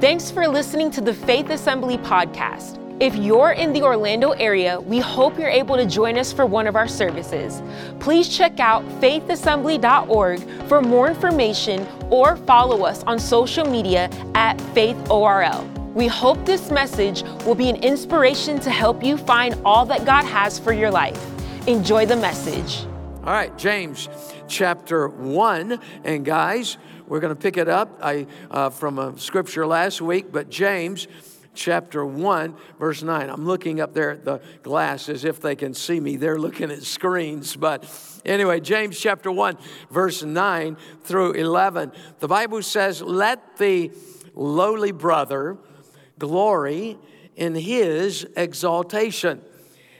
Thanks for listening to the Faith Assembly podcast. If you're in the Orlando area, we hope you're able to join us for one of our services. Please check out faithassembly.org for more information or follow us on social media at faithorl. We hope this message will be an inspiration to help you find all that God has for your life. Enjoy the message. All right, James chapter 1. And guys, we're going to pick it up I, uh, from a scripture last week, but James chapter 1, verse 9. I'm looking up there at the glass as if they can see me. They're looking at screens. But anyway, James chapter 1, verse 9 through 11. The Bible says, Let the lowly brother glory in his exaltation.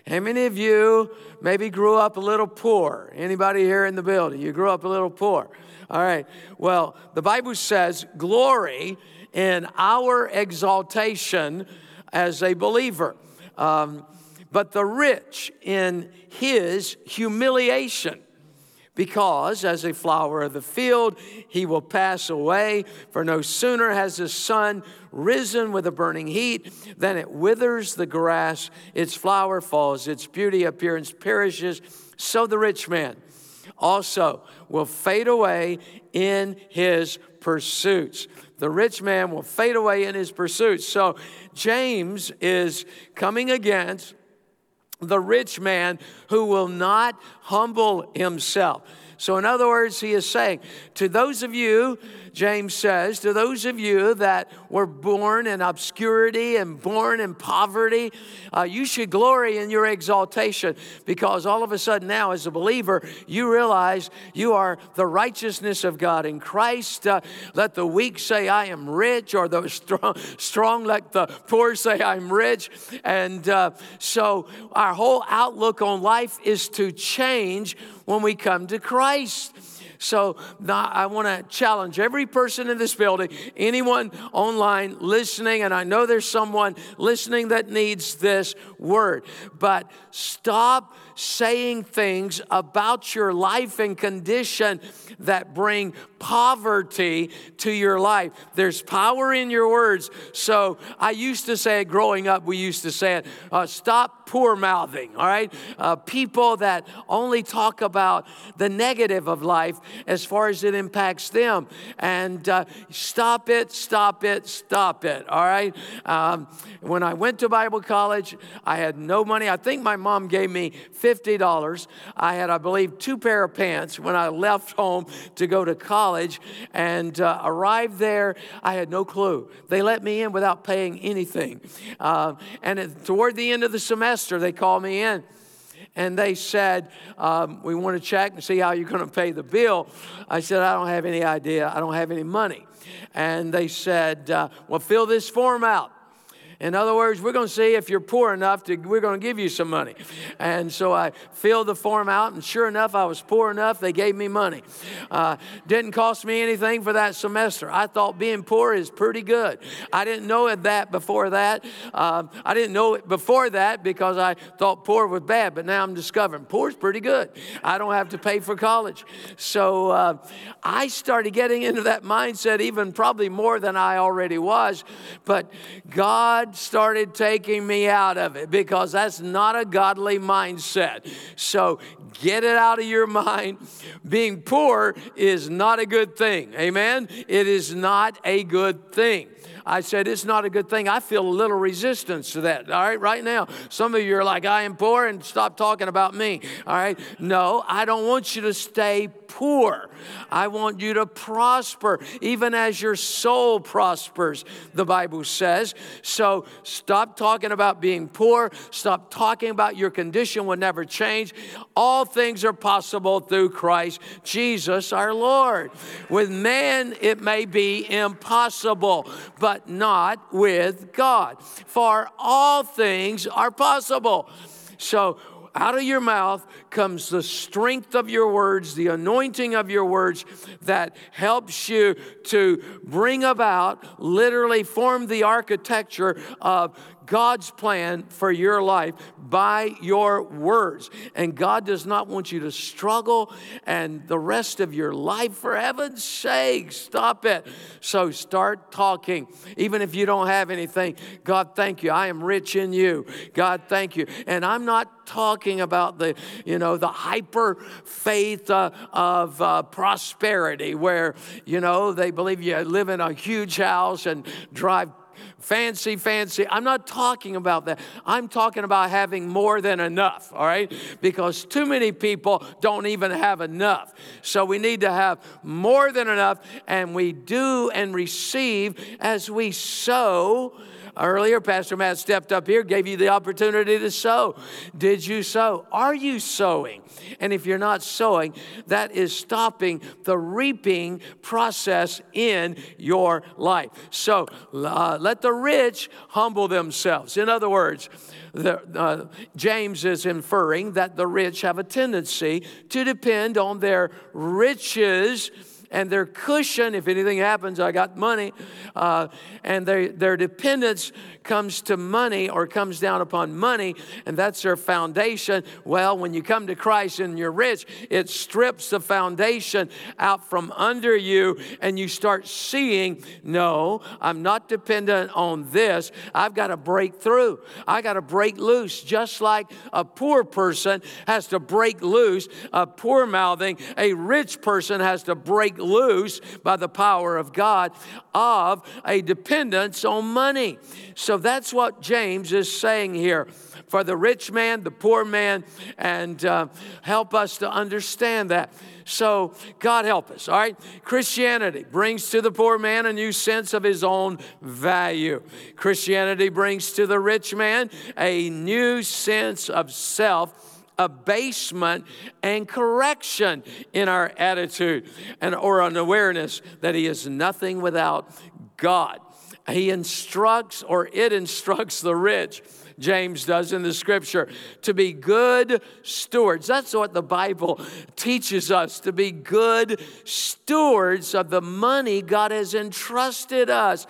How many of you maybe grew up a little poor? Anybody here in the building? You grew up a little poor. All right. Well, the Bible says glory in our exaltation as a believer, um, but the rich in his humiliation. Because as a flower of the field, he will pass away. For no sooner has the sun risen with a burning heat than it withers the grass, its flower falls, its beauty appearance perishes. So the rich man also will fade away in his pursuits the rich man will fade away in his pursuits. So James is coming against the rich man who will not humble himself. So, in other words, he is saying to those of you James says, to those of you that were born in obscurity and born in poverty, uh, you should glory in your exaltation because all of a sudden now, as a believer, you realize you are the righteousness of God in Christ. Uh, let the weak say, I am rich, or the strong, strong let the poor say, I'm rich. And uh, so our whole outlook on life is to change when we come to Christ. So I want to challenge every person in this building, anyone online listening, and I know there's someone listening that needs this word, but stop saying things about your life and condition that bring poverty to your life. There's power in your words. So I used to say growing up, we used to say it uh, stop poor mouthing, all right? Uh, people that only talk about the negative of life as far as it impacts them. And uh, stop it, stop it, stop it, all right? Um, when I went to Bible college, I had no money. I think my mom gave me $50. I had, I believe, two pair of pants when I left home to go to college and uh, arrived there. I had no clue. They let me in without paying anything. Uh, and toward the end of the semester, they called me in and they said, um, We want to check and see how you're going to pay the bill. I said, I don't have any idea. I don't have any money. And they said, uh, Well, fill this form out. In other words, we're going to see if you're poor enough to, we're going to give you some money. And so I filled the form out, and sure enough, I was poor enough, they gave me money. Uh, didn't cost me anything for that semester. I thought being poor is pretty good. I didn't know it that before that. Uh, I didn't know it before that because I thought poor was bad, but now I'm discovering poor is pretty good. I don't have to pay for college. So uh, I started getting into that mindset even probably more than I already was. But God God started taking me out of it because that's not a godly mindset. So get it out of your mind. Being poor is not a good thing. Amen? It is not a good thing. I said, it's not a good thing. I feel a little resistance to that. All right, right now. Some of you are like, I am poor and stop talking about me. All right. No, I don't want you to stay poor. I want you to prosper, even as your soul prospers, the Bible says. So stop talking about being poor. Stop talking about your condition will never change. All things are possible through Christ Jesus our Lord. With man, it may be impossible, but not with God. For all things are possible. So out of your mouth comes the strength of your words, the anointing of your words that helps you to bring about, literally form the architecture of God's plan for your life by your words. And God does not want you to struggle and the rest of your life, for heaven's sake, stop it. So start talking. Even if you don't have anything, God, thank you. I am rich in you. God, thank you. And I'm not talking about the, you know, the hyper faith uh, of uh, prosperity where, you know, they believe you live in a huge house and drive fancy, fancy. I'm not talking about that. I'm talking about having more than enough, all right? Because too many people don't even have enough. So we need to have more than enough, and we do and receive as we sow Earlier, Pastor Matt stepped up here, gave you the opportunity to sow. Did you sow? Are you sowing? And if you're not sowing, that is stopping the reaping process in your life. So uh, let the rich humble themselves. In other words, the, uh, James is inferring that the rich have a tendency to depend on their riches and their cushion, if anything happens, I got money, uh, and their, their dependence comes to money or comes down upon money, and that's their foundation. Well, when you come to Christ and you're rich, it strips the foundation out from under you, and you start seeing, no, I'm not dependent on this. I've got to break through. I got to break loose, just like a poor person has to break loose, a poor mouthing, a rich person has to break loose by the power of God of a dependence on money. So that's what James is saying here for the rich man, the poor man, and uh, help us to understand that. So, God help us, all right? Christianity brings to the poor man a new sense of his own value. Christianity brings to the rich man a new sense of self abasement and correction in our attitude and or an awareness that he is nothing without God. He instructs or it instructs the rich. James does in the scripture to be good stewards. That's what the Bible teaches us to be good stewards of the money God has entrusted us.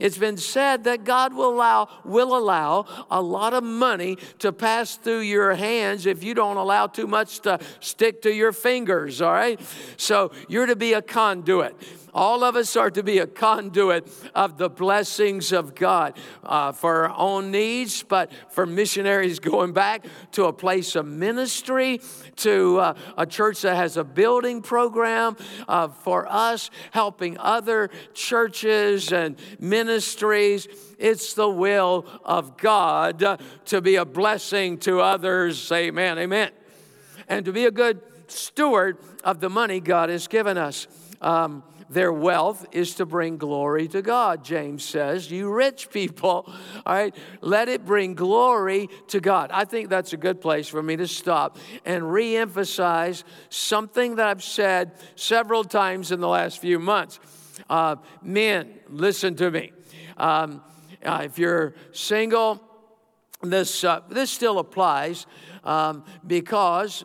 It's been said that God will allow, will allow a lot of money to pass through your hands if you don't allow too much to stick to your fingers, all right? So you're to be a conduit. All of us are to be a conduit of the blessings of God uh, for our own needs, but for missionaries going back to a place of ministry, to uh, a church that has a building program, uh, for us helping other churches and ministries. It's the will of God to be a blessing to others. Amen. Amen. And to be a good steward of the money God has given us. Um, their wealth is to bring glory to God, James says. You rich people, all right, let it bring glory to God. I think that's a good place for me to stop and reemphasize something that I've said several times in the last few months. Uh, men, listen to me. Um, uh, if you're single, this, uh, this still applies um, because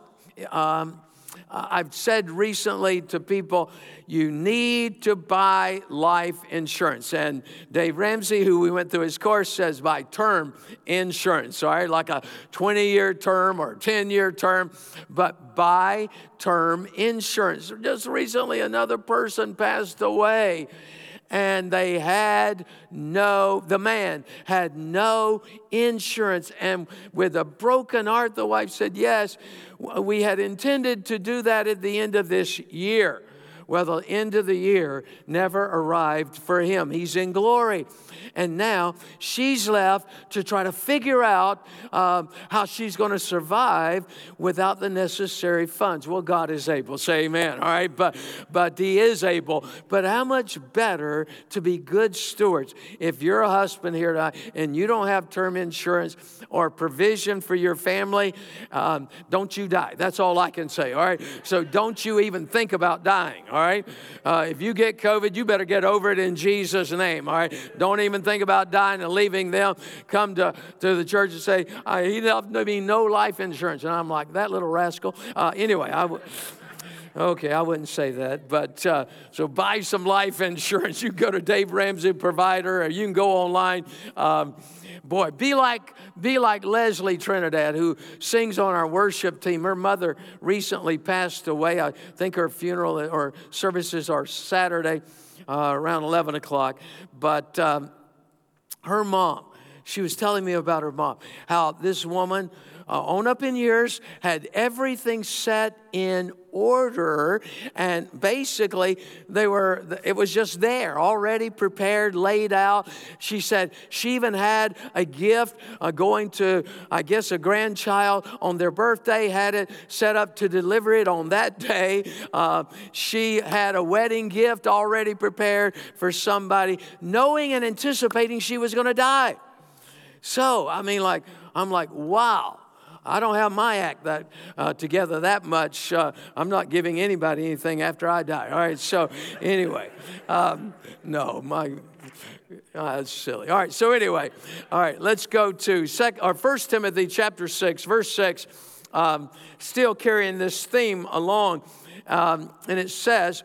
um, I've said recently to people, you need to buy life insurance. And Dave Ramsey, who we went through his course, says buy term insurance, all right, like a 20 year term or 10 year term, but buy term insurance. Just recently, another person passed away and they had no, the man had no insurance. And with a broken heart, the wife said, Yes, we had intended to do that at the end of this year. Well, the end of the year never arrived for him. He's in glory. And now she's left to try to figure out um, how she's going to survive without the necessary funds. Well, God is able. Say amen. All right. But, but He is able. But how much better to be good stewards? If you're a husband here tonight and you don't have term insurance or provision for your family, um, don't you die. That's all I can say. All right. So don't you even think about dying right? Uh, if you get COVID, you better get over it in Jesus' name, all right? Don't even think about dying and leaving them. Come to, to the church and say, He left me no life insurance. And I'm like, that little rascal. Uh, anyway, I Okay, I wouldn't say that, but uh, so buy some life insurance. You go to Dave Ramsey Provider, or you can go online. Um, boy, be like be like Leslie Trinidad, who sings on our worship team. Her mother recently passed away. I think her funeral or services are Saturday uh, around 11 o'clock. But um, her mom, she was telling me about her mom, how this woman uh, up in years, had everything set in order, and basically they were. It was just there, already prepared, laid out. She said she even had a gift uh, going to, I guess, a grandchild on their birthday. Had it set up to deliver it on that day. Uh, she had a wedding gift already prepared for somebody, knowing and anticipating she was going to die. So I mean, like I'm like, wow. I don't have my act that uh, together that much. Uh, I'm not giving anybody anything after I die. All right. So anyway, um, no, my Oh, that's silly. All right. So anyway, all right. Let's go to second or First Timothy chapter six, verse six. Um, still carrying this theme along, um, and it says,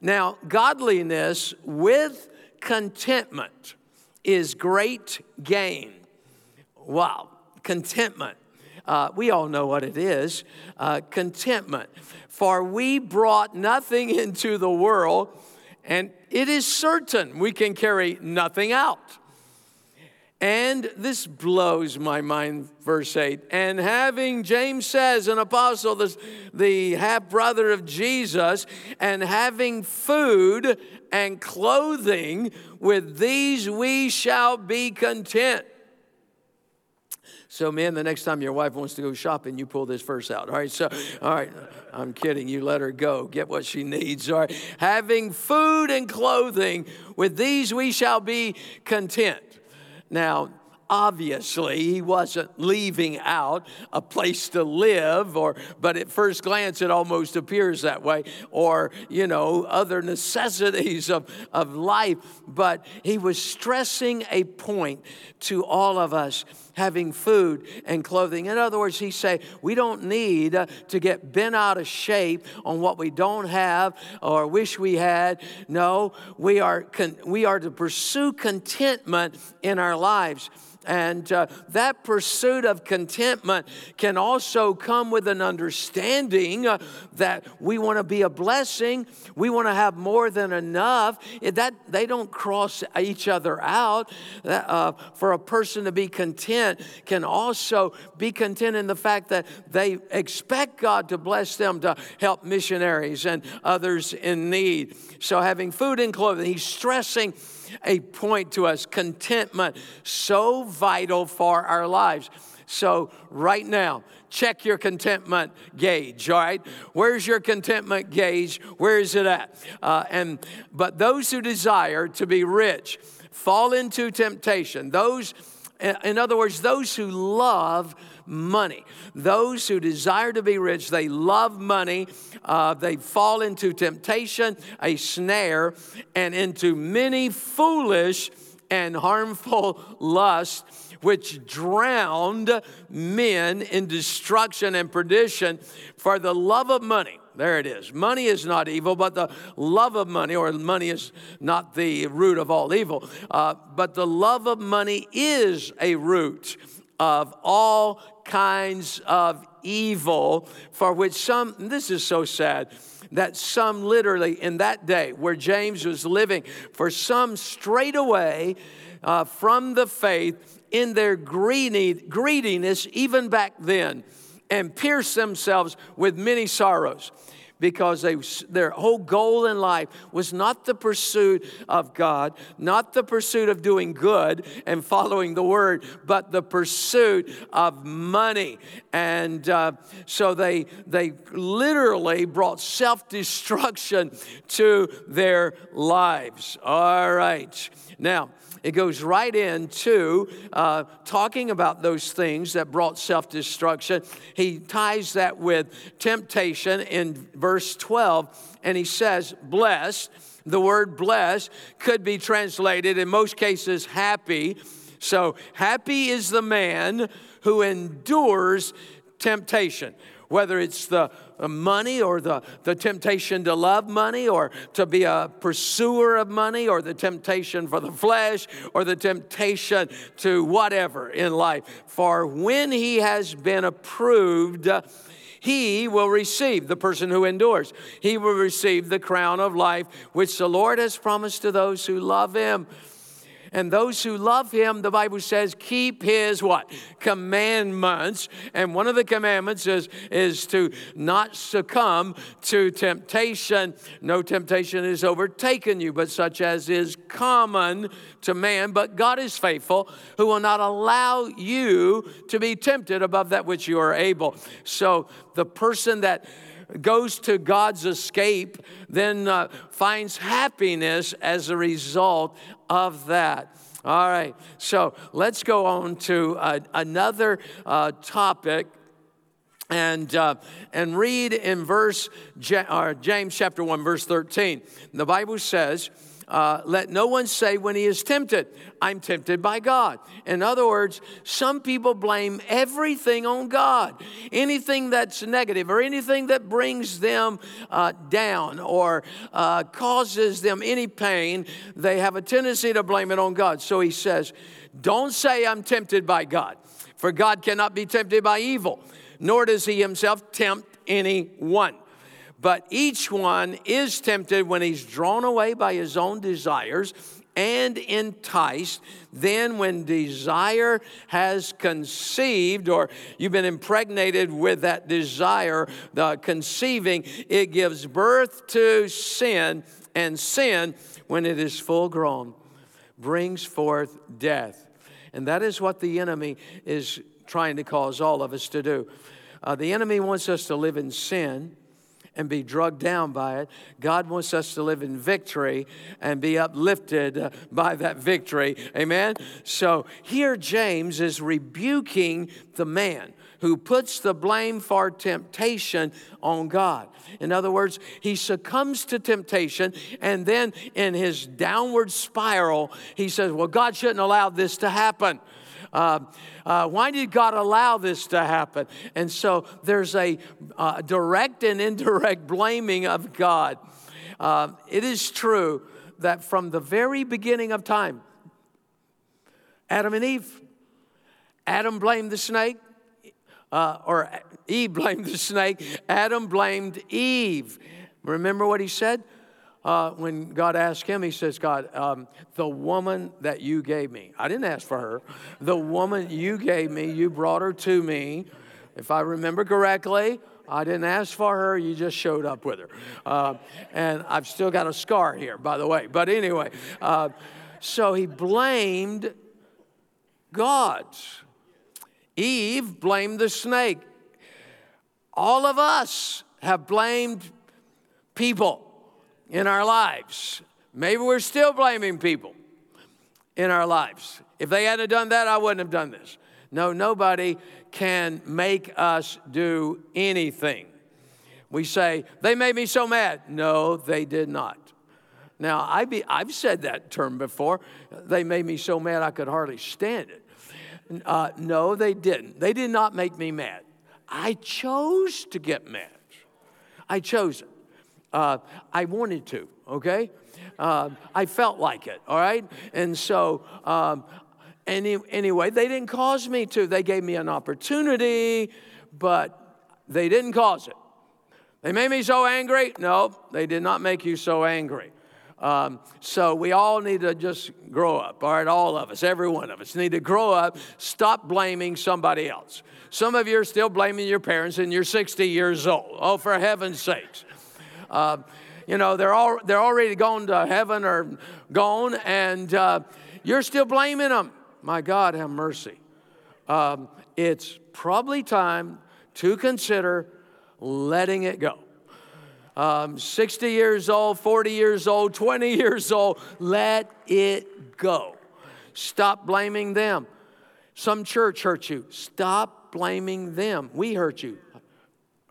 "Now godliness with contentment is great gain." Wow, contentment. Uh, we all know what it is uh, contentment. For we brought nothing into the world, and it is certain we can carry nothing out. And this blows my mind, verse 8. And having, James says, an apostle, the, the half brother of Jesus, and having food and clothing, with these we shall be content. So, man, the next time your wife wants to go shopping, you pull this verse out. All right, so, all right, I'm kidding. You let her go, get what she needs. All right, having food and clothing, with these we shall be content. Now, obviously he wasn't leaving out a place to live or but at first glance it almost appears that way or you know other necessities of, of life but he was stressing a point to all of us having food and clothing. In other words, he's saying we don't need uh, to get bent out of shape on what we don't have or wish we had. No, we are, con- we are to pursue contentment in our lives. And uh, that pursuit of contentment can also come with an understanding uh, that we want to be a blessing. We want to have more than enough. That they don't cross each other out. Uh, for a person to be content can also be content in the fact that they expect God to bless them to help missionaries and others in need. So having food and clothing, he's stressing a point to us contentment, so vital for our lives. So, right now, check your contentment gauge, all right? Where's your contentment gauge? Where is it at? Uh, and But those who desire to be rich fall into temptation. Those, in other words, those who love money. Those who desire to be rich, they love money. Uh, they fall into temptation, a snare, and into many foolish and harmful lusts which drowned men in destruction and perdition for the love of money. There it is. Money is not evil, but the love of money, or money is not the root of all evil, uh, but the love of money is a root of all kinds of evil, for which some, this is so sad, that some literally in that day where James was living, for some straight away uh, from the faith in their greedy, greediness, even back then, and pierced themselves with many sorrows because they, their whole goal in life was not the pursuit of God, not the pursuit of doing good and following the word, but the pursuit of money. And uh, so they, they literally brought self destruction to their lives. All right. Now, it goes right into uh, talking about those things that brought self destruction. He ties that with temptation in verse 12, and he says, Blessed. The word blessed could be translated in most cases happy. So, happy is the man who endures temptation. Whether it's the uh, money or the, the temptation to love money or to be a pursuer of money or the temptation for the flesh or the temptation to whatever in life. For when he has been approved, he will receive, the person who endures, he will receive the crown of life which the Lord has promised to those who love him. And those who love him, the Bible says, keep his what? Commandments. And one of the commandments is, is to not succumb to temptation. No temptation is overtaken you, but such as is common to man. But God is faithful, who will not allow you to be tempted above that which you are able. So the person that goes to God's escape, then uh, finds happiness as a result of that. All right, so let's go on to uh, another uh, topic and, uh, and read in verse James chapter 1, verse 13. The Bible says, uh, let no one say when he is tempted, I'm tempted by God. In other words, some people blame everything on God. Anything that's negative or anything that brings them uh, down or uh, causes them any pain, they have a tendency to blame it on God. So he says, Don't say I'm tempted by God, for God cannot be tempted by evil, nor does he himself tempt anyone. But each one is tempted when he's drawn away by his own desires and enticed. Then, when desire has conceived, or you've been impregnated with that desire, the conceiving, it gives birth to sin, and sin, when it is full grown, brings forth death. And that is what the enemy is trying to cause all of us to do. Uh, the enemy wants us to live in sin and be drugged down by it. God wants us to live in victory and be uplifted uh, by that victory. Amen? So here James is rebuking the man who puts the blame for temptation on God. In other words, he succumbs to temptation, and then in his downward spiral, he says, Well, God shouldn't allow this to happen. Uh, uh, why did God allow this to happen? And so there's a uh, direct and indirect blaming of God. Uh, it is true that from the very beginning of time, Adam and Eve, Adam blamed the snake, uh, or Eve blamed the snake, Adam blamed Eve. Remember what he said? Uh, when God asked him, he says, God, um, the woman that you gave me, I didn't ask for her. The woman you gave me, you brought her to me. If I remember correctly, I didn't ask for her, you just showed up with her. Uh, and I've still got a scar here, by the way. But anyway, uh, so he blamed God. Eve blamed the snake. All of us have blamed people in our lives. Maybe we're still blaming people in our lives. If they hadn't done that, I wouldn't have done this. No, nobody can make us do anything. We say, they made me so mad. No, they did not. Now, I I've said that term before. They made me so mad I could hardly stand it. Uh, no, they didn't. They did not make me mad. I chose to get mad. I chose it. Uh, I wanted to, okay? Uh, I felt like it, all right? And so, um, any, anyway, they didn't cause me to. They gave me an opportunity, but they didn't cause it. They made me so angry? No, they did not make you so angry. Um, so we all need to just grow up, all right? All of us, every one of us need to grow up, stop blaming somebody else. Some of you are still blaming your parents and you're 60 years old. Oh, for heaven's sakes. Uh, you know, they're, all, they're already gone to heaven or gone, and uh, you're still blaming them. My God, have mercy. Um, it's probably time to consider letting it go. Um, 60 years old, 40 years old, 20 years old, let it go. Stop blaming them. Some church hurt you. Stop blaming them. We hurt you.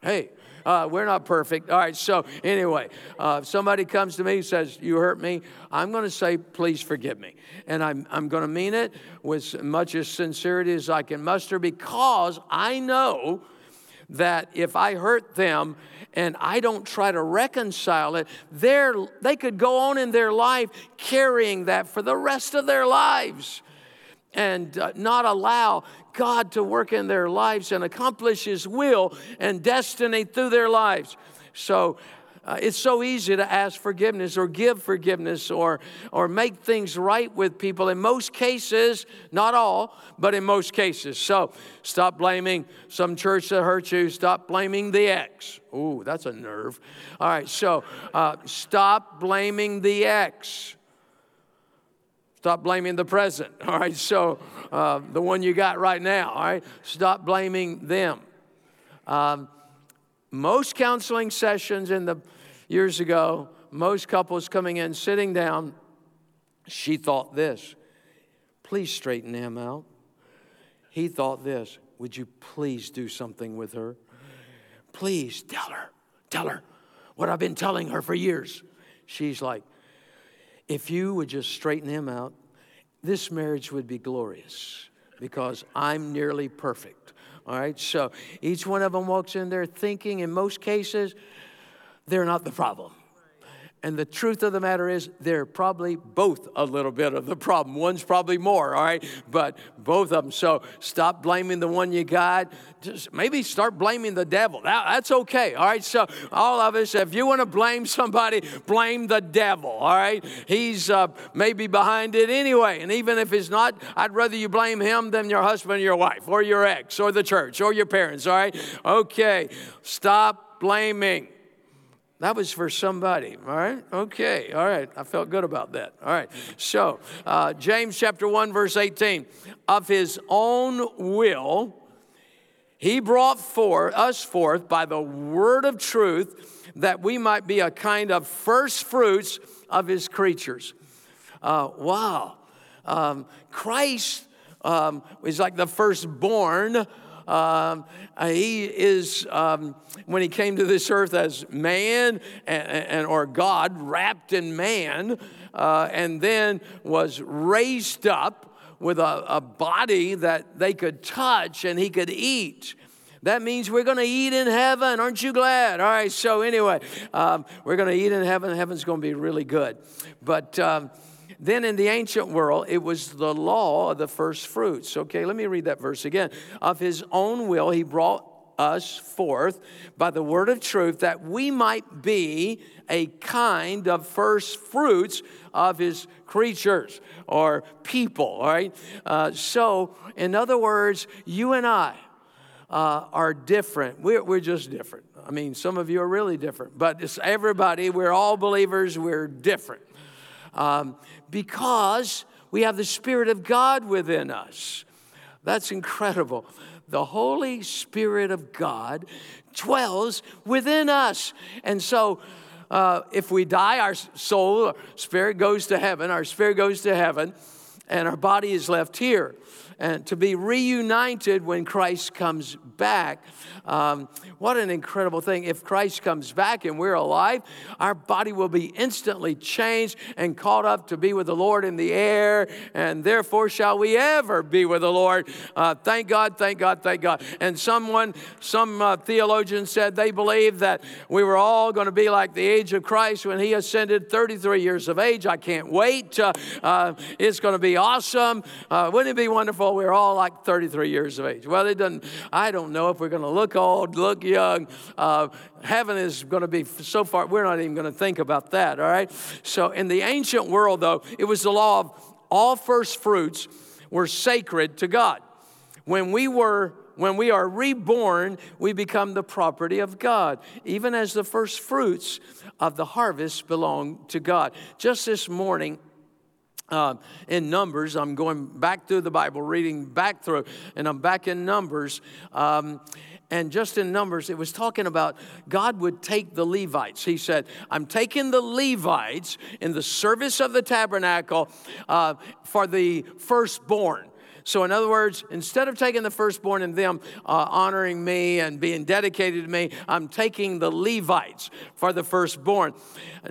Hey, uh, we're not perfect. All right, so anyway, uh, if somebody comes to me and says, You hurt me, I'm going to say, Please forgive me. And I'm, I'm going to mean it with as much as sincerity as I can muster because I know that if I hurt them and I don't try to reconcile it, they could go on in their life carrying that for the rest of their lives and uh, not allow God to work in their lives and accomplish His will and destiny through their lives. So, uh, it's so easy to ask forgiveness or give forgiveness or, or make things right with people. In most cases, not all, but in most cases. So stop blaming some church that hurt you. Stop blaming the ex. Ooh, that's a nerve. All right, so uh, stop blaming the ex. Stop blaming the present. All right, so uh, the one you got right now. All right, stop blaming them. Um, most counseling sessions in the years ago, most couples coming in, sitting down, she thought this, please straighten him out. He thought this, would you please do something with her? Please tell her, tell her what I've been telling her for years. She's like, if you would just straighten him out, this marriage would be glorious because I'm nearly perfect. All right, so each one of them walks in there thinking, in most cases, they're not the problem. And the truth of the matter is, they're probably both a little bit of the problem. One's probably more, all right? But both of them. So stop blaming the one you got. Just maybe start blaming the devil. That, that's okay, all right? So, all of us, if you want to blame somebody, blame the devil, all right? He's uh, maybe behind it anyway. And even if he's not, I'd rather you blame him than your husband or your wife or your ex or the church or your parents, all right? Okay, stop blaming. That was for somebody, all right? Okay, all right. I felt good about that. All right. So, uh, James chapter 1, verse 18. Of his own will, he brought forth us forth by the word of truth that we might be a kind of first fruits of his creatures. Uh, wow. Um, Christ um, is like the firstborn um, uh, he is, um, when he came to this earth as man and, and or God wrapped in man, uh, and then was raised up with a, a body that they could touch and he could eat. That means we're going to eat in heaven. Aren't you glad? All right, so anyway, um, we're going to eat in heaven. Heaven's going to be really good. But um, then in the ancient world, it was the law of the first fruits. Okay, let me read that verse again. Of his own will, he brought us forth by the word of truth that we might be a kind of first fruits of his creatures or people, all right? Uh, so, in other words, you and I uh, are different. We're, we're just different. I mean, some of you are really different, but it's everybody, we're all believers, we're different. Um, because we have the Spirit of God within us. That's incredible. The Holy Spirit of God dwells within us. And so, uh, if we die, our soul, our spirit goes to heaven, our spirit goes to heaven, and our body is left here and to be reunited when Christ comes back. Um, what an incredible thing. If Christ comes back and we're alive, our body will be instantly changed and caught up to be with the Lord in the air, and therefore shall we ever be with the Lord. Uh, thank God, thank God, thank God. And someone, some uh, theologian said they believe that we were all going to be like the age of Christ when he ascended 33 years of age. I can't wait. Uh, uh it's going to be awesome. Uh, wouldn't it be wonderful? We're all like 33 years of age. Well, it doesn't, I don't know if we're going to look old, look young. Uh, heaven is going to be so far, we're not even going to think about that, all right? So in the ancient world, though, it was the law of all first fruits were sacred to God. When we were when we are reborn, we become the property of God, even as the first fruits of the harvest belong to God. Just this morning, uh, in Numbers. I'm going back through the Bible, reading back through, and I'm back in Numbers. Um, and just in Numbers, it was talking about God would take the Levites. He said, I'm taking the Levites in the service of the tabernacle uh, for the firstborn. So, in other words, instead of taking the firstborn and them uh, honoring me and being dedicated to me, I'm taking the Levites for the firstborn.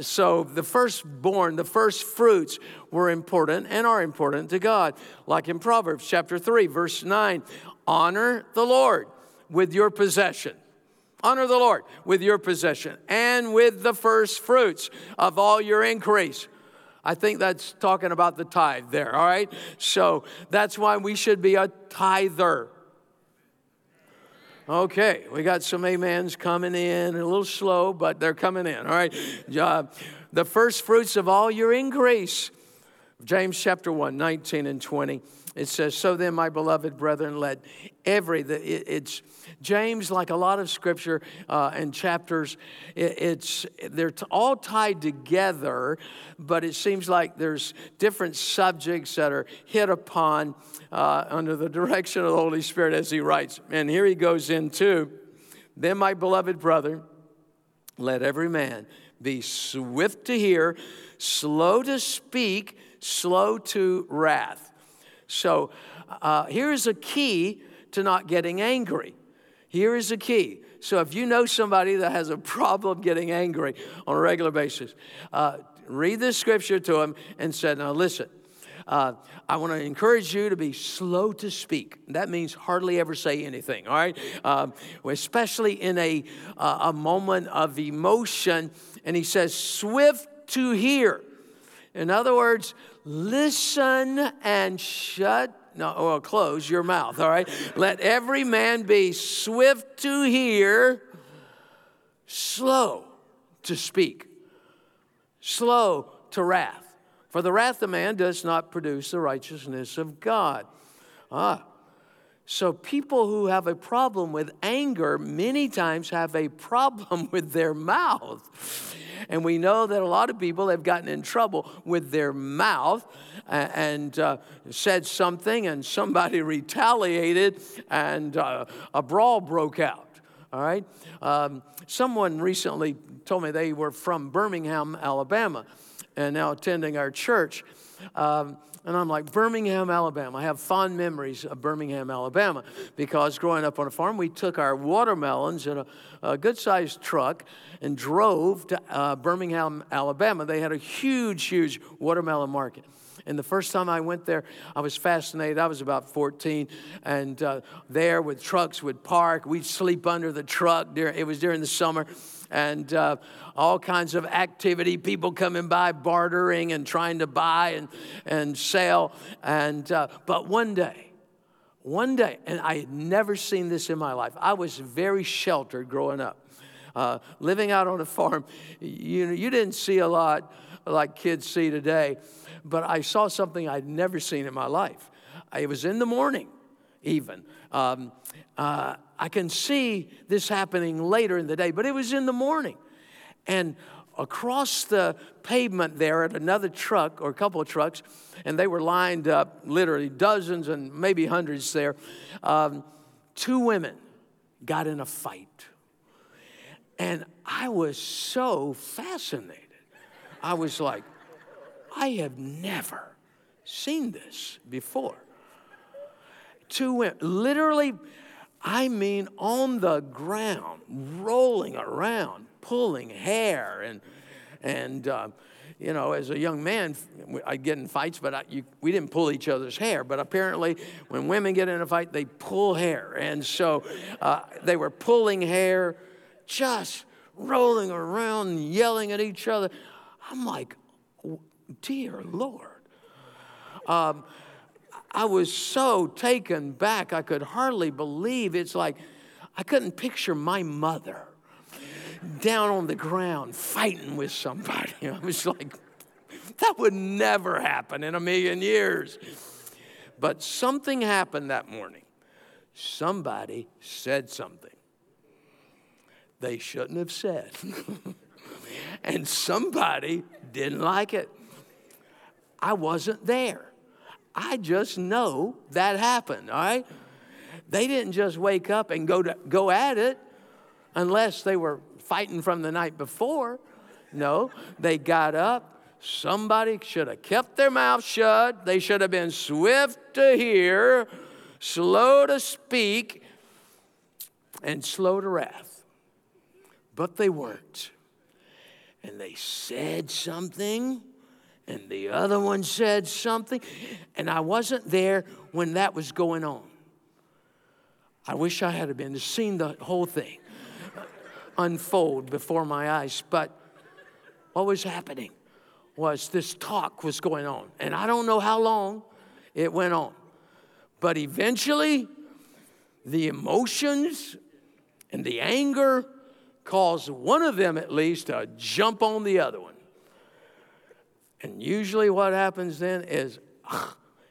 So, the firstborn, the first fruits were important and are important to God. Like in Proverbs chapter 3, verse 9 honor the Lord with your possession. Honor the Lord with your possession and with the first fruits of all your increase. I think that's talking about the tithe there, all right? So that's why we should be a tither. Okay, we got some amens coming in, a little slow, but they're coming in, all right? Uh, the first fruits of all your increase. James chapter 1, 19 and 20. It says, So then, my beloved brethren, let every, the it's James, like a lot of scripture uh, and chapters, it's, they're all tied together, but it seems like there's different subjects that are hit upon uh, under the direction of the Holy Spirit as he writes. And here he goes into, Then, my beloved brother, let every man be swift to hear, slow to speak, slow to wrath. So uh, here's a key to not getting angry. Here is a key. So if you know somebody that has a problem getting angry on a regular basis, uh, read this scripture to them and say, Now listen, uh, I want to encourage you to be slow to speak. That means hardly ever say anything, all right? Um, especially in a, uh, a moment of emotion. And he says, swift to hear. In other words, listen and shut no, well, close your mouth, all right? Let every man be swift to hear, slow to speak, slow to wrath. For the wrath of man does not produce the righteousness of God. Ah, so, people who have a problem with anger many times have a problem with their mouth. And we know that a lot of people have gotten in trouble with their mouth and uh, said something, and somebody retaliated, and uh, a brawl broke out. All right? Um, someone recently told me they were from Birmingham, Alabama, and now attending our church. Um, and I'm like, Birmingham, Alabama. I have fond memories of Birmingham, Alabama, because growing up on a farm, we took our watermelons in a, a good sized truck and drove to uh, Birmingham, Alabama. They had a huge, huge watermelon market. And the first time I went there, I was fascinated. I was about 14, and uh, there with trucks would park. We'd sleep under the truck. It was during the summer and uh, all kinds of activity, people coming by, bartering and trying to buy and, and sell. And, uh, but one day, one day, and I had never seen this in my life, I was very sheltered growing up. Uh, living out on a farm, you, you didn't see a lot like kids see today, but I saw something I'd never seen in my life. It was in the morning, even. Um, uh, I can see this happening later in the day, but it was in the morning. And across the pavement there at another truck or a couple of trucks, and they were lined up, literally dozens and maybe hundreds there. Um, two women got in a fight. And I was so fascinated. I was like, I have never seen this before. Two women, literally I mean, on the ground, rolling around, pulling hair. And, and uh, you know, as a young man, I get in fights, but I, you, we didn't pull each other's hair. But apparently, when women get in a fight, they pull hair. And so uh, they were pulling hair, just rolling around, yelling at each other. I'm like, dear Lord. Um, I was so taken back, I could hardly believe. It's like I couldn't picture my mother down on the ground fighting with somebody. I was like, that would never happen in a million years. But something happened that morning. Somebody said something they shouldn't have said. and somebody didn't like it. I wasn't there. I just know that happened, all right? They didn't just wake up and go, to, go at it unless they were fighting from the night before. No, they got up. Somebody should have kept their mouth shut. They should have been swift to hear, slow to speak, and slow to wrath. But they weren't. And they said something and the other one said something, and I wasn't there when that was going on. I wish I had been to seen the whole thing. unfold before my eyes. But what was happening was this talk was going on. And I don't know how long it went on. But eventually, the emotions and the anger caused one of them at least to jump on the other one. And usually, what happens then is,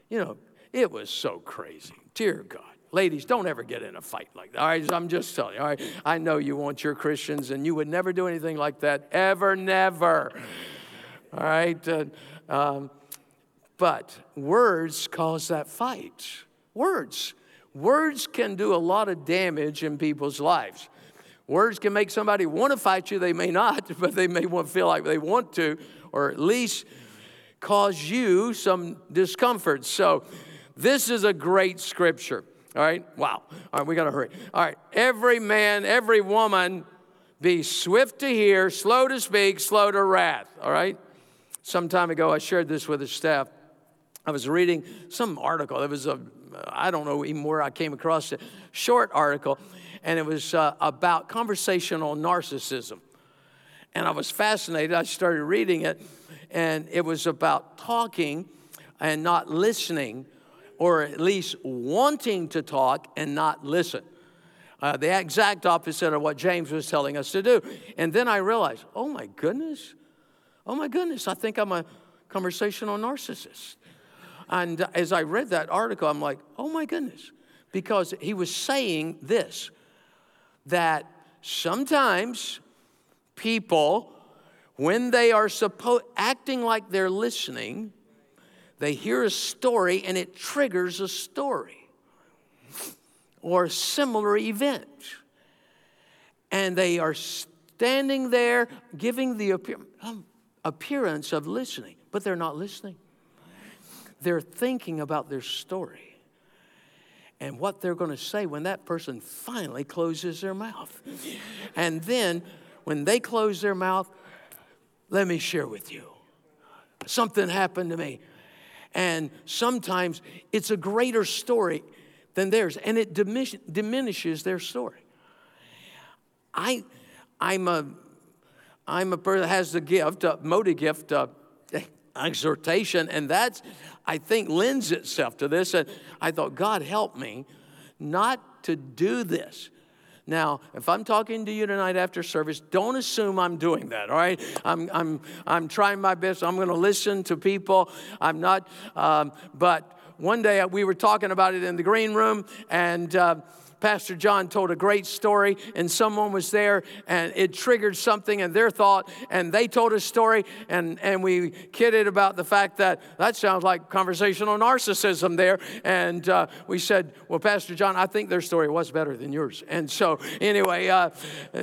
you know, it was so crazy. Dear God. Ladies, don't ever get in a fight like that. All right, I'm just telling you. All right, I know you want your Christians, and you would never do anything like that, ever, never. All right, uh, um, but words cause that fight. Words, words can do a lot of damage in people's lives. Words can make somebody want to fight you. They may not, but they may want feel like they want to, or at least cause you some discomfort. So, this is a great scripture. All right? Wow. All right, we got to hurry. All right. Every man, every woman be swift to hear, slow to speak, slow to wrath. All right? Some time ago, I shared this with the staff. I was reading some article. It was a, I don't know even where I came across it, short article, and it was uh, about conversational narcissism. And I was fascinated. I started reading it, and it was about talking and not listening or at least wanting to talk and not listen. Uh, the exact opposite of what James was telling us to do. And then I realized, oh my goodness, oh my goodness, I think I'm a conversational narcissist. And as I read that article, I'm like, oh my goodness, because he was saying this that sometimes people, when they are suppo- acting like they're listening, they hear a story and it triggers a story or a similar event. And they are standing there giving the um, appearance of listening, but they're not listening. They're thinking about their story and what they're going to say when that person finally closes their mouth. And then when they close their mouth, let me share with you. Something happened to me. And sometimes it's a greater story than theirs, and it diminishes their story. I, I'm a, I'm a person that has the gift, a motive gift, uh, exhortation, and that's, I think, lends itself to this. And I thought, God, help me not to do this now, if I'm talking to you tonight after service, don't assume I'm doing that, all right? I'm, I'm, I'm trying my best. I'm going to listen to people. I'm not, um, but one day we were talking about it in the green room, and uh, Pastor John told a great story, and someone was there, and it triggered something in their thought, and they told a story, and, and we kidded about the fact that that sounds like conversational narcissism there. And uh, we said, Well, Pastor John, I think their story was better than yours. And so, anyway, uh,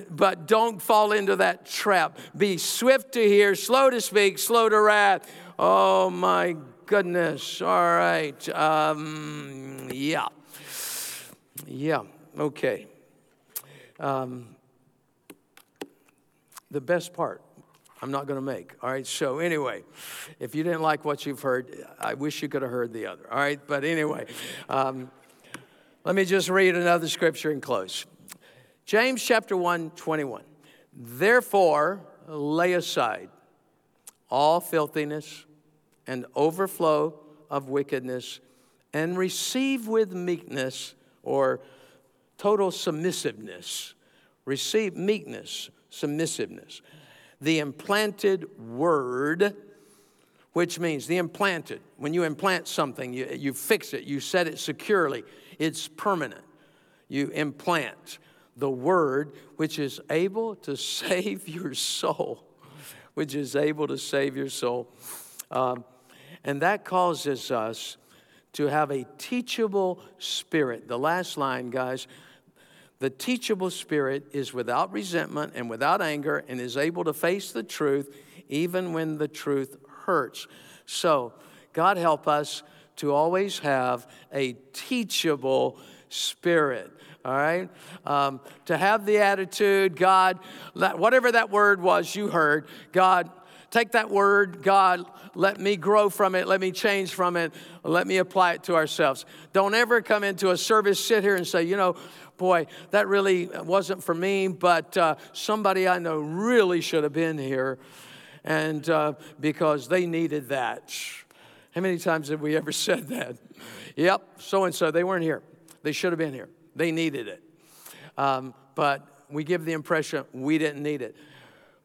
but don't fall into that trap. Be swift to hear, slow to speak, slow to wrath. Oh, my goodness. All right. Um, yeah. Yeah, okay. Um, the best part, I'm not going to make. All right, so anyway, if you didn't like what you've heard, I wish you could have heard the other. All right, but anyway, um, let me just read another scripture and close. James chapter 1, 21. Therefore, lay aside all filthiness and overflow of wickedness, and receive with meekness or total submissiveness. Receive meekness, submissiveness. The implanted word, which means the implanted. When you implant something, you, you fix it, you set it securely, it's permanent. You implant the word which is able to save your soul, which is able to save your soul. Um, and that causes us to have a teachable spirit. The last line, guys, the teachable spirit is without resentment and without anger and is able to face the truth even when the truth hurts. So, God help us to always have a teachable spirit. All right? Um, to have the attitude, God, whatever that word was you heard, God, take that word, God, let me grow from it, let me change from it, let me apply it to ourselves. Don't ever come into a service, sit here and say, you know, boy, that really wasn't for me, but uh, somebody I know really should have been here, and uh, because they needed that. How many times have we ever said that? Yep, so and so, they weren't here. They should have been here. They needed it. Um, but we give the impression we didn't need it.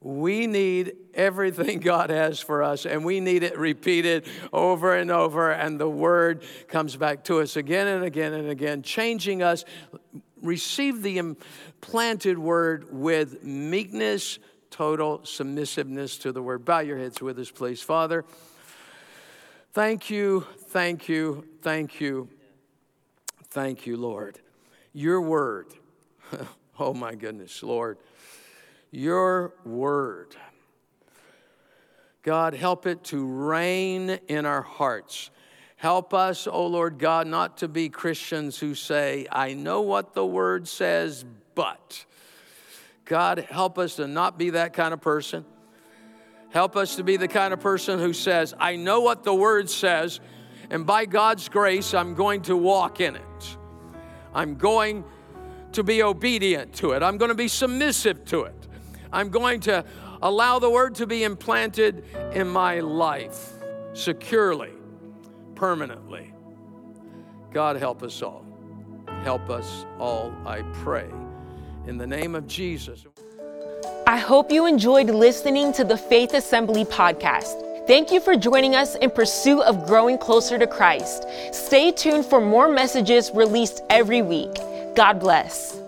We need everything God has for us, and we need it repeated over and over, and the word comes back to us again and again and again, changing us. Receive the implanted word with meekness, total submissiveness to the word. Bow your heads with us, please. Father, thank you, thank you, thank you, thank you, Lord. Your word. oh, my goodness, Lord your word. God, help it to reign in our hearts. Help us, O oh Lord God, not to be Christians who say, I know what the word says, but. God, help us to not be that kind of person. Help us to be the kind of person who says, I know what the word says, and by God's grace, I'm going to walk in it. I'm going to be obedient to it. I'm going to be submissive to it. I'm going to allow the word to be implanted in my life securely, permanently. God help us all. Help us all, I pray. In the name of Jesus. I hope you enjoyed listening to the Faith Assembly podcast. Thank you for joining us in pursuit of growing closer to Christ. Stay tuned for more messages released every week. God bless.